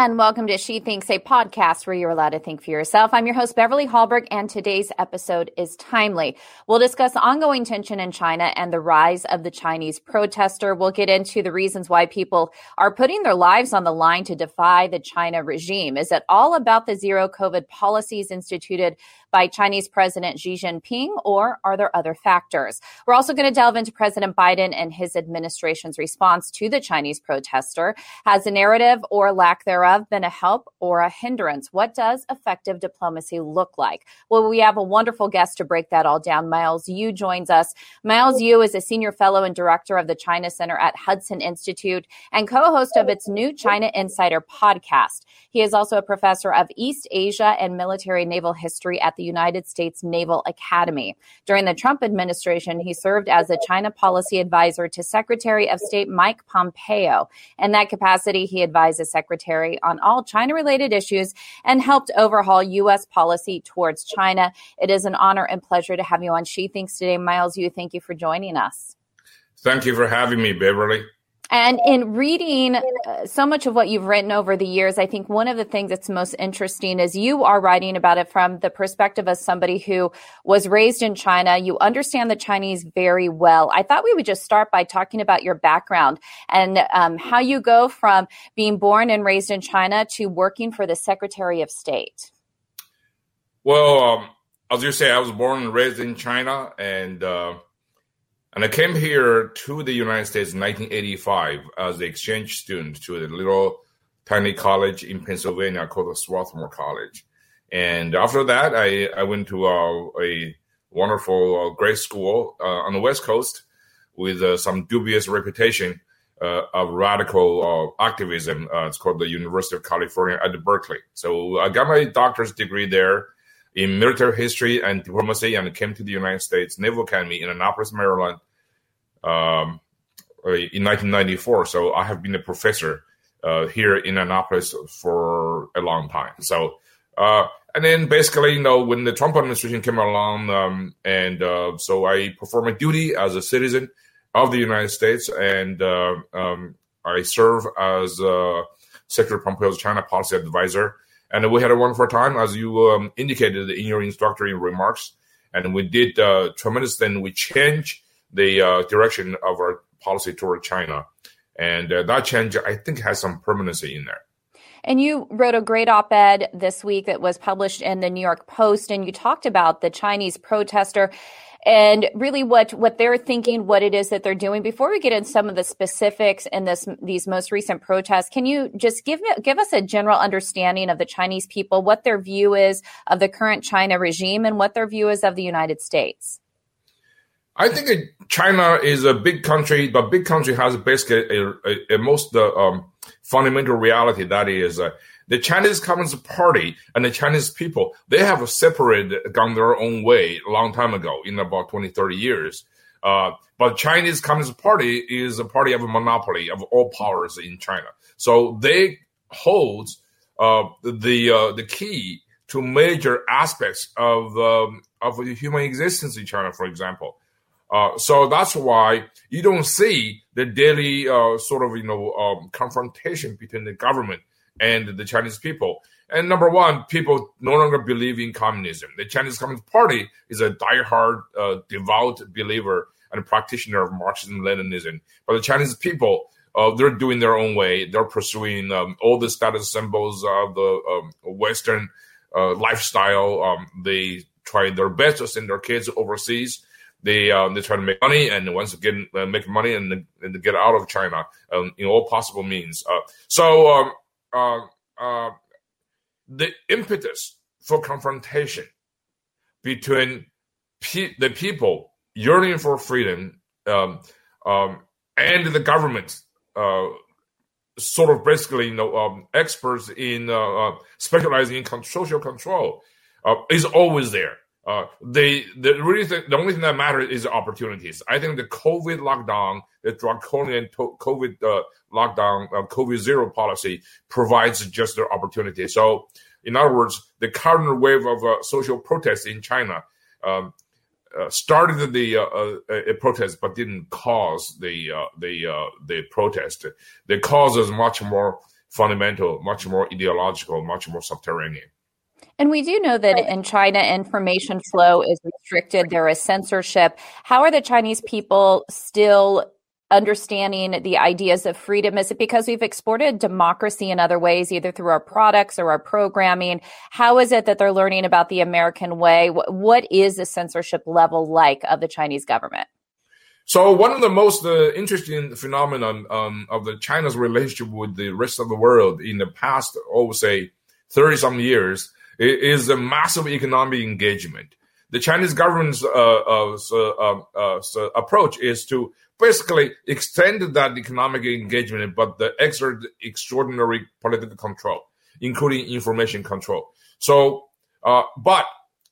And welcome to She Thinks, a podcast where you're allowed to think for yourself. I'm your host, Beverly Hallberg, and today's episode is timely. We'll discuss ongoing tension in China and the rise of the Chinese protester. We'll get into the reasons why people are putting their lives on the line to defy the China regime. Is it all about the zero COVID policies instituted by Chinese President Xi Jinping, or are there other factors? We're also going to delve into President Biden and his administration's response to the Chinese protester. Has the narrative or lack thereof been a help or a hindrance? What does effective diplomacy look like? Well, we have a wonderful guest to break that all down. Miles Yu joins us. Miles Yu is a senior fellow and director of the China Center at Hudson Institute and co-host of its new China Insider podcast. He is also a professor of East Asia and military naval history at the United States Naval Academy. During the Trump administration, he served as a China policy advisor to Secretary of State Mike Pompeo. In that capacity, he advised the secretary on all China related issues and helped overhaul U.S. policy towards China. It is an honor and pleasure to have you on She Thinks today. Miles Yu thank you for joining us. Thank you for having me, Beverly. And in reading uh, so much of what you've written over the years, I think one of the things that's most interesting is you are writing about it from the perspective of somebody who was raised in China. You understand the Chinese very well. I thought we would just start by talking about your background and um, how you go from being born and raised in China to working for the Secretary of State. Well, um, as you say, I was born and raised in China, and uh, and I came here to the United States in 1985 as an exchange student to a little tiny college in Pennsylvania called the Swarthmore College. And after that, I, I went to uh, a wonderful uh, grade school uh, on the West Coast with uh, some dubious reputation uh, of radical uh, activism. it's called the University of California at Berkeley. So I got my doctor's degree there in military history and diplomacy and came to the United States Naval Academy in Annapolis, Maryland um, uh, in 1994. So I have been a professor uh, here in Annapolis for a long time. So, uh, and then basically, you know, when the Trump administration came along, um, and uh, so I perform my duty as a citizen of the United States, and uh, um, I serve as uh, Secretary Pompeo's China policy advisor. And we had a wonderful time, as you um, indicated in your introductory remarks. And we did uh, tremendous thing. We changed the uh, direction of our policy toward China. And uh, that change, I think, has some permanency in there. And you wrote a great op ed this week that was published in the New York Post, and you talked about the Chinese protester and really what what they're thinking, what it is that they're doing. Before we get into some of the specifics in this these most recent protests, can you just give give us a general understanding of the Chinese people, what their view is of the current China regime, and what their view is of the United States? I think China is a big country, but big country has basically a, a, a most uh, um, fundamental reality that is uh, the Chinese Communist Party and the Chinese people, they have separated, gone their own way a long time ago, in about 20, 30 years. Uh, but Chinese Communist Party is a party of a monopoly of all powers in China. So they hold uh, the uh, the key to major aspects of um, of human existence in China, for example. Uh, so that's why you don't see the daily uh, sort of you know um, confrontation between the government and the Chinese people. And number one, people no longer believe in communism. The Chinese Communist Party is a diehard, uh, devout believer and practitioner of Marxism Leninism. But the Chinese people, uh, they're doing their own way. They're pursuing um, all the status symbols of the um, Western uh, lifestyle. Um, they try their best to send their kids overseas they um, they try to make money, and once again uh, make money and, and get out of China um, in all possible means. Uh, so um, uh, uh, the impetus for confrontation between pe- the people yearning for freedom um, um, and the government, uh, sort of basically, you know, um, experts in uh, specializing in social control, is always there. Uh, they the the only thing that matters is opportunities. I think the COVID lockdown, the draconian COVID uh, lockdown, uh, COVID zero policy provides just the opportunity. So, in other words, the current wave of uh, social protests in China um, uh, started the uh, protest, but didn't cause the the the protest. The cause is much more fundamental, much more ideological, much more subterranean. And we do know that in China, information flow is restricted. There is censorship. How are the Chinese people still understanding the ideas of freedom? Is it because we've exported democracy in other ways, either through our products or our programming? How is it that they're learning about the American way? What is the censorship level like of the Chinese government? So one of the most uh, interesting phenomenon um, of the China's relationship with the rest of the world in the past, I would say, thirty some years, is a massive economic engagement. The Chinese government's uh, uh, uh, uh, approach is to basically extend that economic engagement, but the exert extraordinary political control, including information control. So, uh, but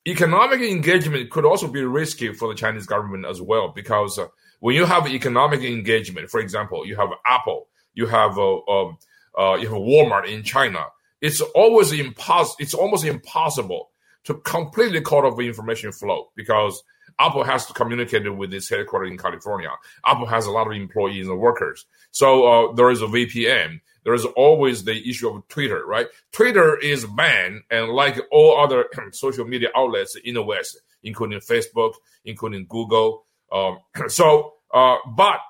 economic engagement could also be risky for the Chinese government as well, because uh, when you have economic engagement, for example, you have Apple, you have uh, um, uh, you have Walmart in China. It's always impossible. It's almost impossible to completely cut off the information flow because Apple has to communicate with its headquarters in California. Apple has a lot of employees and workers. So uh, there is a VPN. There is always the issue of Twitter, right? Twitter is banned, and like all other social media outlets in the West, including Facebook, including Google, um, so, uh, but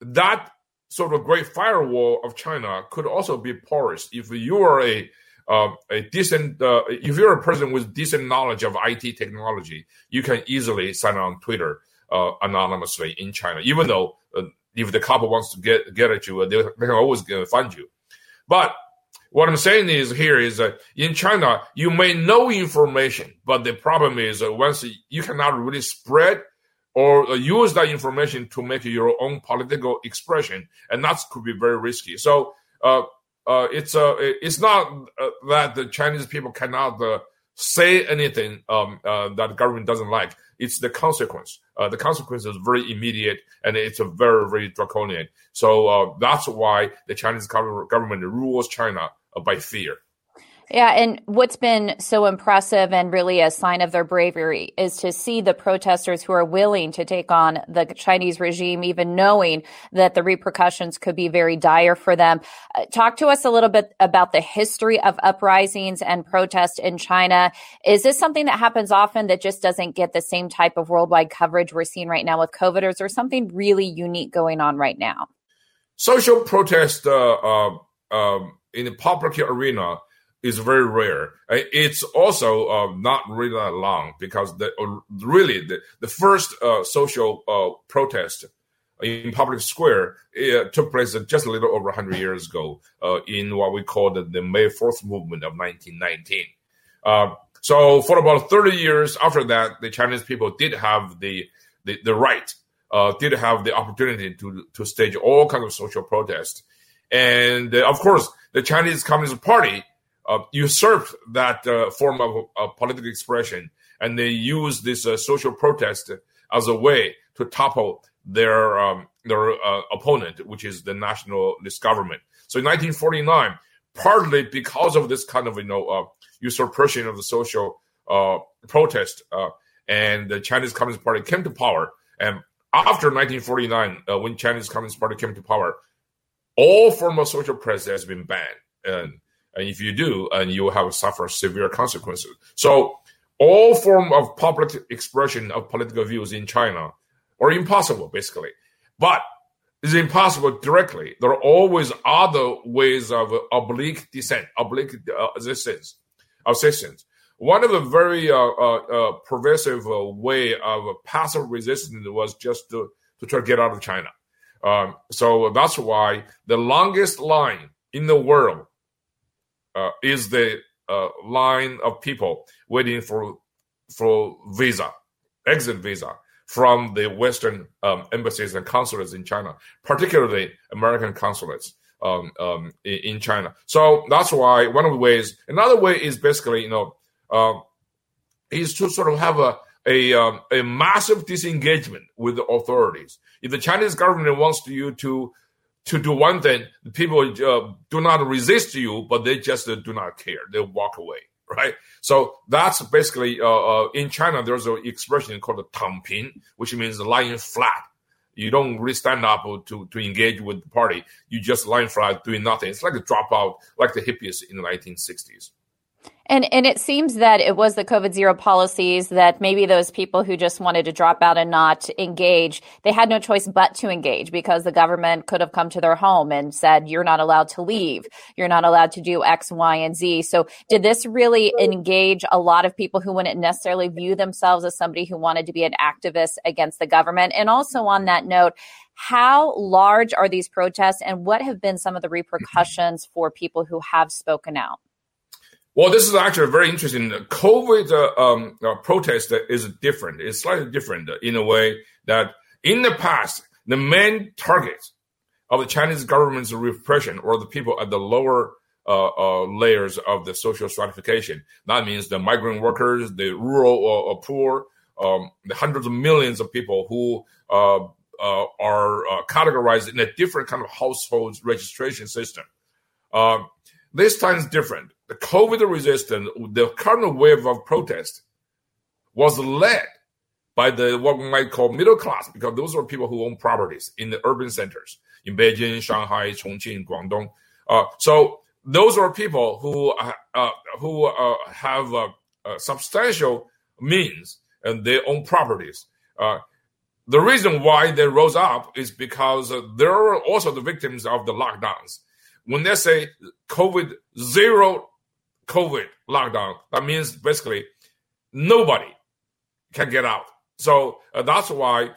that sort of great firewall of China could also be porous if you are a uh, a decent uh, if you're a person with decent knowledge of IT technology, you can easily sign on Twitter uh, anonymously in China. Even though uh, if the couple wants to get get at you, they, they can always find you. But what I'm saying is here is that in China you may know information, but the problem is once you cannot really spread or uh, use that information to make your own political expression, and that could be very risky. So uh, uh, it's uh, it's not uh, that the Chinese people cannot uh, say anything um, uh, that the government doesn't like. It's the consequence. Uh, the consequence is very immediate and it's a very very draconian. So uh, that's why the Chinese government rules China by fear. Yeah, and what's been so impressive and really a sign of their bravery is to see the protesters who are willing to take on the Chinese regime, even knowing that the repercussions could be very dire for them. Uh, talk to us a little bit about the history of uprisings and protests in China. Is this something that happens often that just doesn't get the same type of worldwide coverage we're seeing right now with COVID, or is there something really unique going on right now? Social protest uh, uh, um, in the public arena is very rare. Uh, it's also uh, not really that long because the uh, really the, the first uh, social uh, protest in public square took place just a little over 100 years ago uh, in what we call the, the, May 4th movement of 1919. so for about 30 years after that, the Chinese people did have the the, the right, did have the opportunity to to stage all kinds of social protests, and of course the Chinese Communist Party uh, usurped that uh, form of, political expression, and they used this uh, social protest as a way to topple their um, their uh, opponent, which is the nationalist government. So in 1949, partly because of this kind of you know uh, usurpation of the social uh, protest, and the Chinese Communist Party came to power, and after 1949, when Chinese Communist Party came to power, all form of social press has been banned. And and if you do, and you will have suffer severe consequences. So all form of public expression of political views in China are impossible, basically. But it's impossible directly. There are always other ways of oblique dissent, oblique uh, resistance, resistance. One of the very uh, uh, uh pervasive uh, way of passive resistance was just to, to try to get out of China. Um, so that's why the longest line in the world uh, is the uh, line of people waiting for for visa, exit visa from the Western um, embassies and consulates in China, particularly American consulates um, um, in, in, China. So that's why one of the ways. Another way is basically, you know, uh, is to sort of have a a, um, a massive disengagement with the authorities. If the Chinese government wants you to to do one thing, people uh, do not resist you, but they just uh, do not care. They walk away, right? So that's basically uh, uh in China. There's an expression called "tangping," which means lying flat. You don't really stand up to, to engage with the party. You just line flat doing nothing. It's like a dropout, like the hippies in the 1960s. And and it seems that it was the COVID zero policies that maybe those people who just wanted to drop out and not engage, they had no choice but to engage because the government could have come to their home and said, you're not allowed to leave. You're not allowed to do X, Y, and Z. So did this really engage a lot of people who wouldn't necessarily view themselves as somebody who wanted to be an activist against the government? And also on that note, how large are these protests and what have been some of the repercussions for people who have spoken out? Well, this is actually very interesting. The COVID uh, um, uh, protest is different. It's slightly different in a way that in the past, the main target of the Chinese government's repression or the people at the lower uh, uh layers of the social stratification. That means the migrant workers, the rural or, uh, poor, um, the hundreds of millions of people who are categorized in a different kind of household registration system. This time is different the COVID resistance, the current wave of protest was led by the what we might call middle class, because those are people who own properties in the urban centers in Beijing, Shanghai, Chongqing, Guangdong. Uh, so those are people who uh, uh, who uh, have uh, uh, substantial means and they own properties. the reason why they rose up is because they are also the victims of the lockdowns. When they say COVID zero COVID lockdown, that means basically nobody can get out. So uh, that's why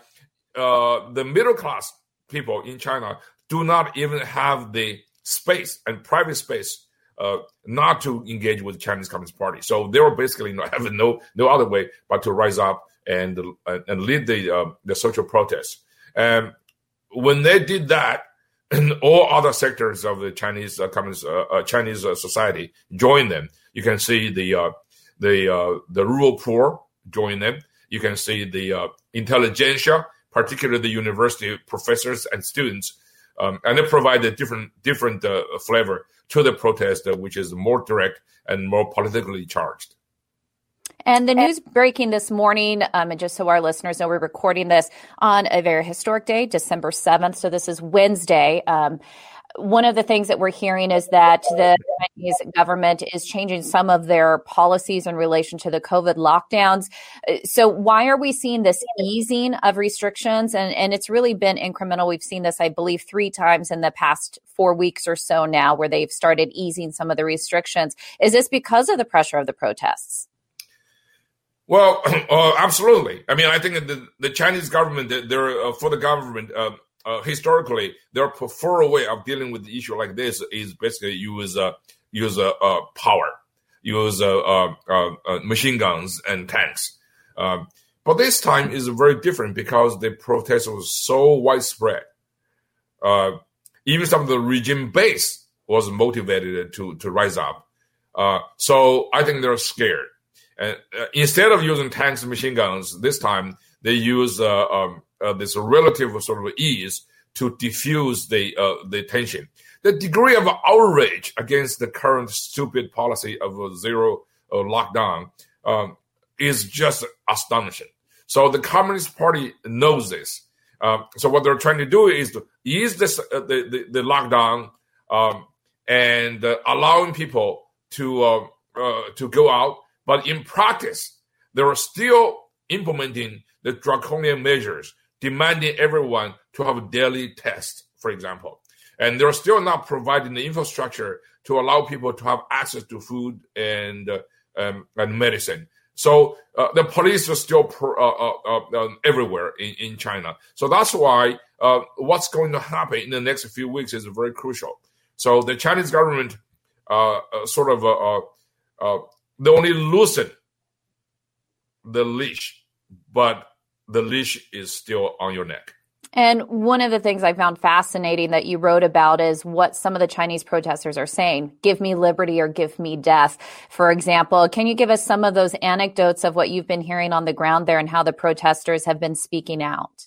uh, the middle class people in China do not even have the space and private space uh, not to engage with the Chinese Communist Party. So they were basically not having no no other way but to rise up and and lead the uh, the social protests. And when they did that, and all other sectors of the Chinese uh, Communist uh, uh, Chinese society join them. You can see the the the rural poor join them. You can see the intelligentsia, particularly the university professors and students, um, and they provide a different different flavor to the protest, which is more direct and more politically charged. And the news breaking this morning, um, and just so our listeners know, we're recording this on a very historic day, December 7th. So this is Wednesday. Um, one of the things that we're hearing is that the Chinese government is changing some of their policies in relation to the COVID lockdowns. So why are we seeing this easing of restrictions? And, and it's really been incremental. We've seen this, I believe, three times in the past four weeks or so now where they've started easing some of the restrictions. Is this because of the pressure of the protests? Well, uh, absolutely. I mean, I think the, the Chinese government, they're uh, for the government. Uh, uh, historically, their preferred way of dealing with the issue like this is basically use uh, use uh, power, use machine guns and tanks. Um, but this time is very different because the protest was so widespread. even some of the regime base was motivated to to rise up. so I think they're scared uh, instead of using tanks and machine guns, this time they use uh, um, uh, this relative sort of ease to diffuse the uh, the tension. The degree of outrage against the current stupid policy of a zero uh, lockdown um, is just astonishing. So the Communist Party knows this. Um, so what they're trying to do is to ease this uh, the, the, the lockdown um, and allowing people to to go out but in practice, they are still implementing the draconian measures, demanding everyone to have a daily test, for example. And they're still not providing the infrastructure to allow people to have access to food and uh, um, and medicine. So uh, the police are still uh, uh, uh um, everywhere in, in China. So that's why uh, what's going to happen in the next few weeks is very crucial. So the Chinese government sort of they only loosen the leash, but the leash is still on your neck. And one of the things I found fascinating that you wrote about is what some of the Chinese protesters are saying give me liberty or give me death. For example, can you give us some of those anecdotes of what you've been hearing on the ground there and how the protesters have been speaking out?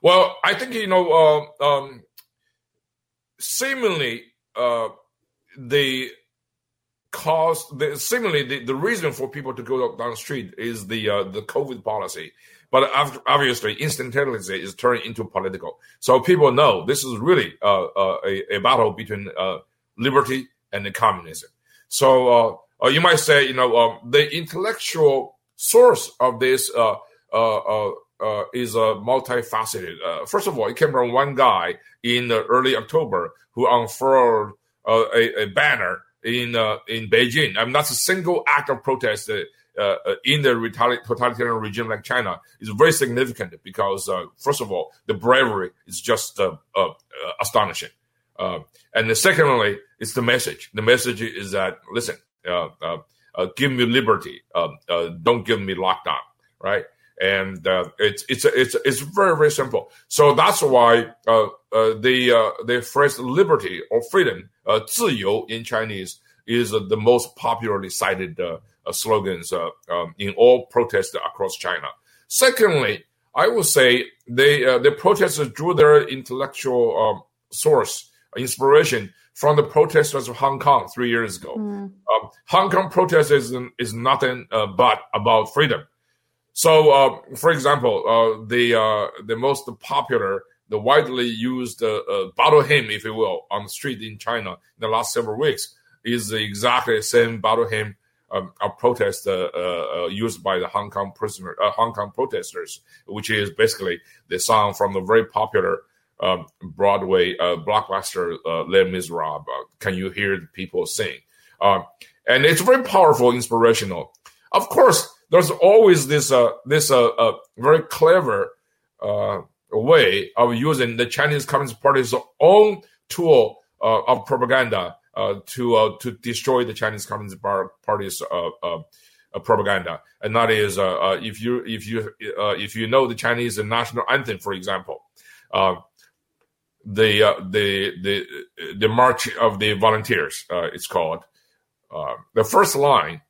Well, I think, you know, uh, um, seemingly uh, the cause the, seemingly the, the reason for people to go down the street is the uh, the COVID policy. but obviously instantaneously is turning into political. So people know this is really uh, uh, a, a, battle between uh, liberty and the communism. So uh, you might say, you know, um, the intellectual source of this uh, uh, is multifaceted. first of all, it came from one guy in early October who unfurled a, a, banner in uh, in Beijing. I mean, that's a single act of protest uh, uh in the totalitarian regime like China is very significant because, uh, first of all, the bravery is just uh, uh astonishing. Um, and the secondly, it's the message. The message is that, listen, give me liberty, um, don't give me lockdown, right? And uh, it's it's it's it's very very simple. So that's why uh, uh, the the phrase liberty or freedom, uh, 自由 in Chinese, is the most popularly cited uh, slogans uh, um, in all protests across China. Secondly, I would say they uh, the protesters drew their intellectual um, source inspiration from the protesters of Hong Kong three years ago. Mm. Um, Hong Kong protest is, is nothing uh, but about freedom. So, uh, for example, uh, the the most popular, the widely used battle hymn, if you will, on the street in China in the last several weeks is exactly the same battle hymn um, a protest uh, uh, used by the Hong Kong prisoner, uh, Hong Kong protesters, which is basically the song from the very popular um, Broadway blockbuster uh, Les Miserables. Can you hear the people sing? Um, and it's very powerful, inspirational. Of course, there's always this uh, this uh, uh, very clever way of using the Chinese Communist Party's own tool uh, of propaganda uh, to uh, to destroy the Chinese Communist Party's uh, propaganda, and that is if you if you if you know the Chinese national anthem, for example, the the the the March of the Volunteers, it's called. the first line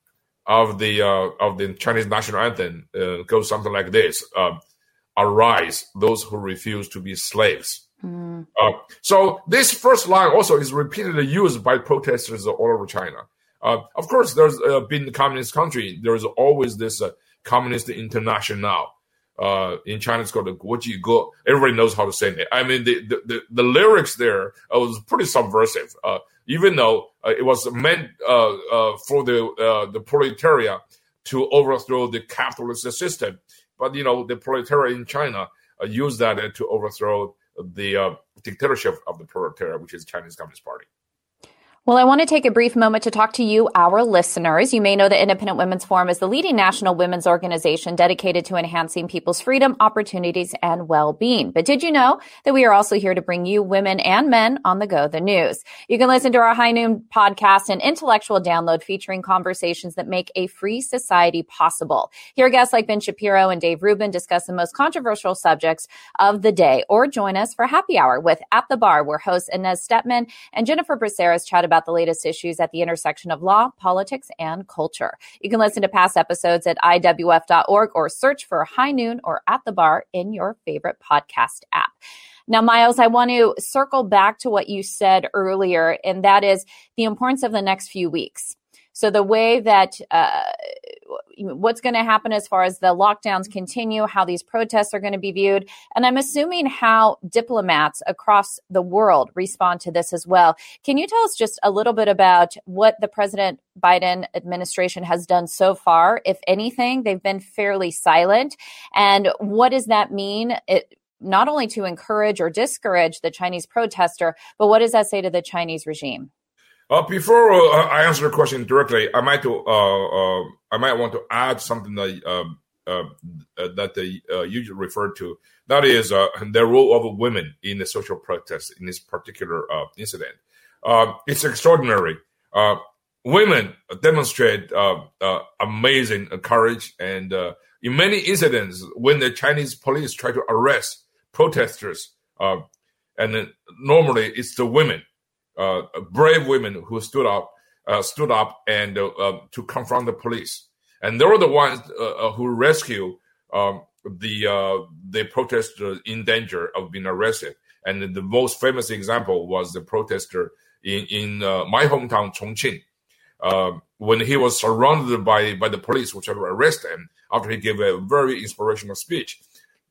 of the uh, of the Chinese national anthem goes something like this: "Arise, those who refuse to be slaves." Mm. Uh, so this first line also is repeatedly used by protesters all over China. Uh, of course, there's uh, been the communist country. There's always this uh, communist international. Uh, in China, it's called the Guoji Ge. Everybody knows how to say it. I mean, the, the, the, the lyrics there uh, was pretty subversive, uh, even though it was meant uh uh for the uh the proletariat to overthrow the capitalist system. But you know, the proletariat in China used that to overthrow the uh, dictatorship of the proletariat, which is Chinese Communist Party. Well, I want to take a brief moment to talk to you, our listeners. You may know that Independent Women's Forum is the leading national women's organization dedicated to enhancing people's freedom, opportunities, and well-being. But did you know that we are also here to bring you women and men on the go, the news? You can listen to our High Noon podcast and intellectual download featuring conversations that make a free society possible. Hear guests like Ben Shapiro and Dave Rubin discuss the most controversial subjects of the day, or join us for happy hour with At the Bar, where hosts Inez Stepman and Jennifer Braceras chat about about the latest issues at the intersection of law, politics, and culture. You can listen to past episodes at IWF.org or search for High Noon or At the Bar in your favorite podcast app. Now, Miles, I want to circle back to what you said earlier, and that is the importance of the next few weeks. So the way that uh, what's going to happen as far as the lockdowns continue, how these protests are going to be viewed, and I'm assuming how diplomats across the world respond to this as well. Can you tell us just a little bit about what the President Biden administration has done so far, if anything? They've been fairly silent, and what does that mean? It, not only to encourage or discourage the Chinese protester, but what does that say to the Chinese regime? Uh, before uh, I answer the question directly, I might to, uh, uh, I might want to add something that um, uh, uh, that they usually refer to. That is the role of women in the social protest in this particular incident. Um, it's extraordinary. women demonstrate amazing courage, and in many incidents, when the Chinese police try to arrest protesters, and normally it's the women uh, brave women who stood up, uh, stood up and uh, uh to confront the police, and they were the ones uh, uh, who rescued um, the the protester in danger of being arrested. And the most famous example was the protester in in my hometown Chongqing. um, when he was surrounded by, by the police, which arrested him after he gave a very inspirational speech.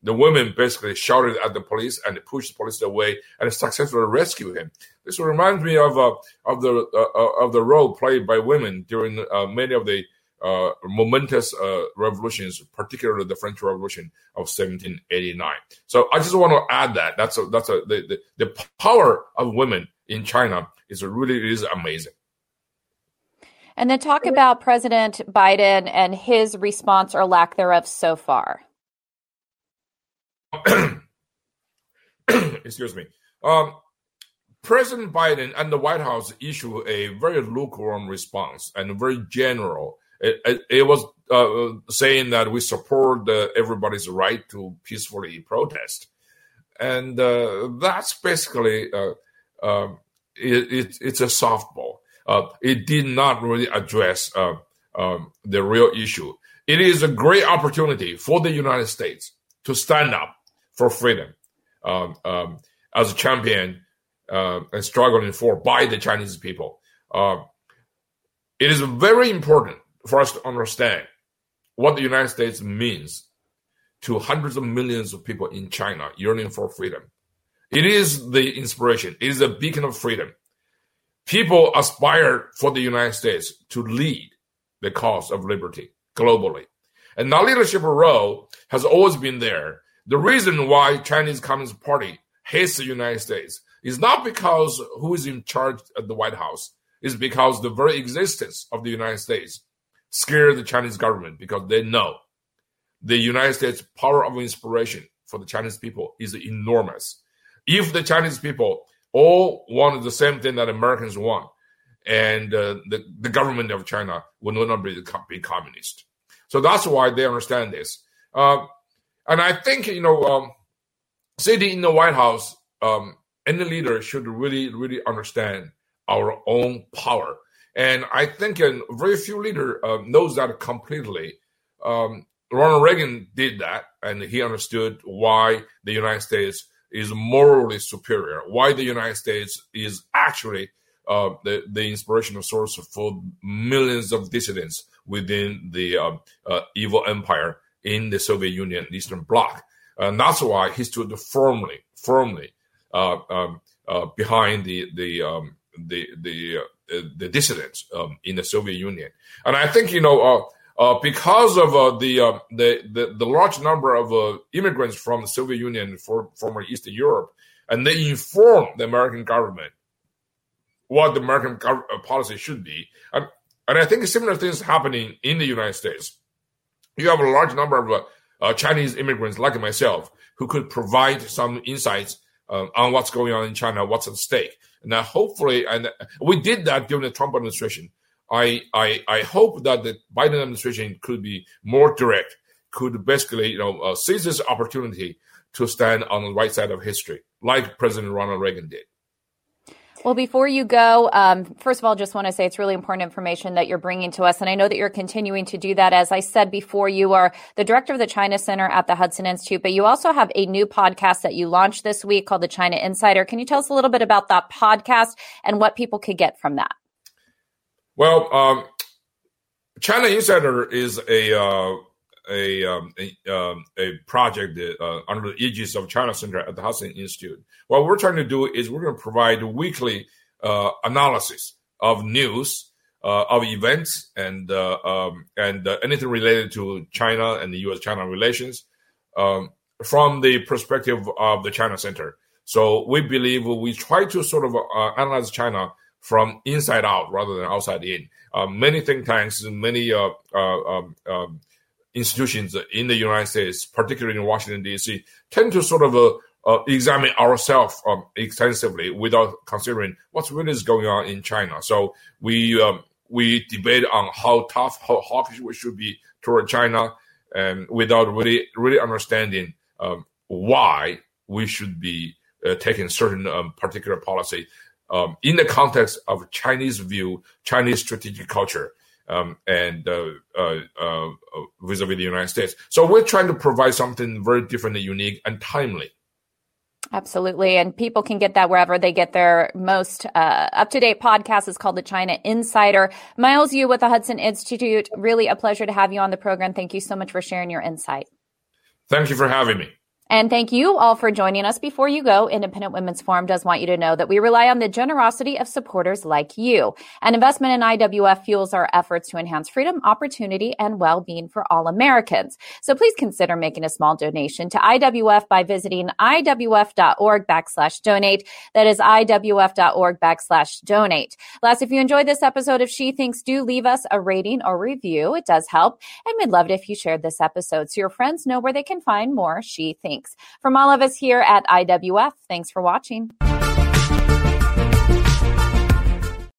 The women basically shouted at the police and pushed the police away and successfully rescued him. This reminds me of uh, of the uh, uh, of the role played by women during uh, many of the uh, momentous revolutions, particularly the French Revolution of 1789. So I just want to add that that's a, that's a, the, the, the power of women in China is really is amazing. And then talk about President Biden and his response or lack thereof so far. Excuse me. Um, President Biden and the White House issued a very lukewarm response and very general. It, it, it was uh, saying that we support uh, everybody's right to peacefully protest, and uh, that's basically uh, um, it, it's a softball. Uh, it did not really address uh, um, the real issue. It is a great opportunity for the United States to stand up for freedom um, um, as a champion uh, and struggling for by the Chinese people. Uh, it is very important for us to understand what the United States means to hundreds of millions of people in China yearning for freedom. It is the inspiration. It is a beacon of freedom. People aspire for the United States to lead the cause of liberty globally. And that leadership role has always been there. The reason why Chinese Communist Party hates the United States is not because who is in charge at the White House, is because the very existence of the United States scare the Chinese government because they know the United States power of inspiration for the Chinese people is enormous. If the Chinese people all wanted the same thing that Americans want, and uh, the, the government of China will no longer be, be communist. So that's why they understand this. Uh, and I think, you know, um, sitting in the White House, um, any leader should really, really understand our own power. And I think a very few leader uh, knows that completely. Um, Ronald Reagan did that, and he understood why the United States is morally superior, why the United States is actually uh, the, the inspirational source for millions of dissidents within the uh, uh, evil empire in the Soviet Union Eastern Bloc. And that's why he stood firmly, firmly uh, um, uh, behind the the um, the the, uh, the dissidents um, in the Soviet Union. And I think you know uh, because of uh, the, uh, the, the the large number of uh, immigrants from the Soviet Union, for former Eastern Europe, and they inform the American government what the American gov- uh, policy should be, and, and I think similar things happening in the United States. You have a large number of uh, Chinese immigrants like myself who could provide some insights on what's going on in China, what's at stake. Now, hopefully, and we did that during the Trump administration I, I, I hope that the Biden administration could be more direct, could basically you know uh, seize this opportunity to stand on the right side of history, like President Ronald Reagan did. Well, before you go, um, first of all, just want to say it's really important information that you're bringing to us. And I know that you're continuing to do that. As I said before, you are the director of the China Center at the Hudson Institute, but you also have a new podcast that you launched this week called the China Insider. Can you tell us a little bit about that podcast and what people could get from that? Well, um, China Insider is a uh, a, um, a, um, a, project uh, under the aegis of China Center at the Hudson Institute. What we're trying to do is we're going to provide weekly uh, analysis of news, uh, of events, and uh, um, and uh, anything related to China and the U.S.-China relations um, from the perspective of the China Center. So we believe we try to sort of analyze China from inside out rather than outside in. Uh, many think tanks many uh, uh, um, um, institutions in the United States, particularly in Washington D.C., tend to sort of uh, uh, examine ourselves um, extensively without considering what's really is going on in China. So we um, we debate on how tough, how hawkish we should be toward China, and without really really understanding um, why we should be uh, taking certain um, particular policy um, in the context of Chinese view, Chinese strategic culture, um, and uh, uh, uh, vis-a-vis the United States. So we're trying to provide something very different and unique and timely. Absolutely. And people can get that wherever they get their most uh, up to date podcast. It's called the China Insider. Miles Yu with the Hudson Institute. Really a pleasure to have you on the program. Thank you so much for sharing your insight. Thank you for having me. And thank you all for joining us. Before you go, Independent Women's Forum does want you to know that we rely on the generosity of supporters like you. An investment in IWF fuels our efforts to enhance freedom, opportunity, and well-being for all Americans. So please consider making a small donation to IWF by visiting IWF.org backslash donate. That is IWF.org backslash donate. Last, if you enjoyed this episode of She Thinks, do leave us a rating or review. It does help. And we'd love it if you shared this episode so your friends know where they can find more She Thinks. From all of us here at IWF, thanks for watching.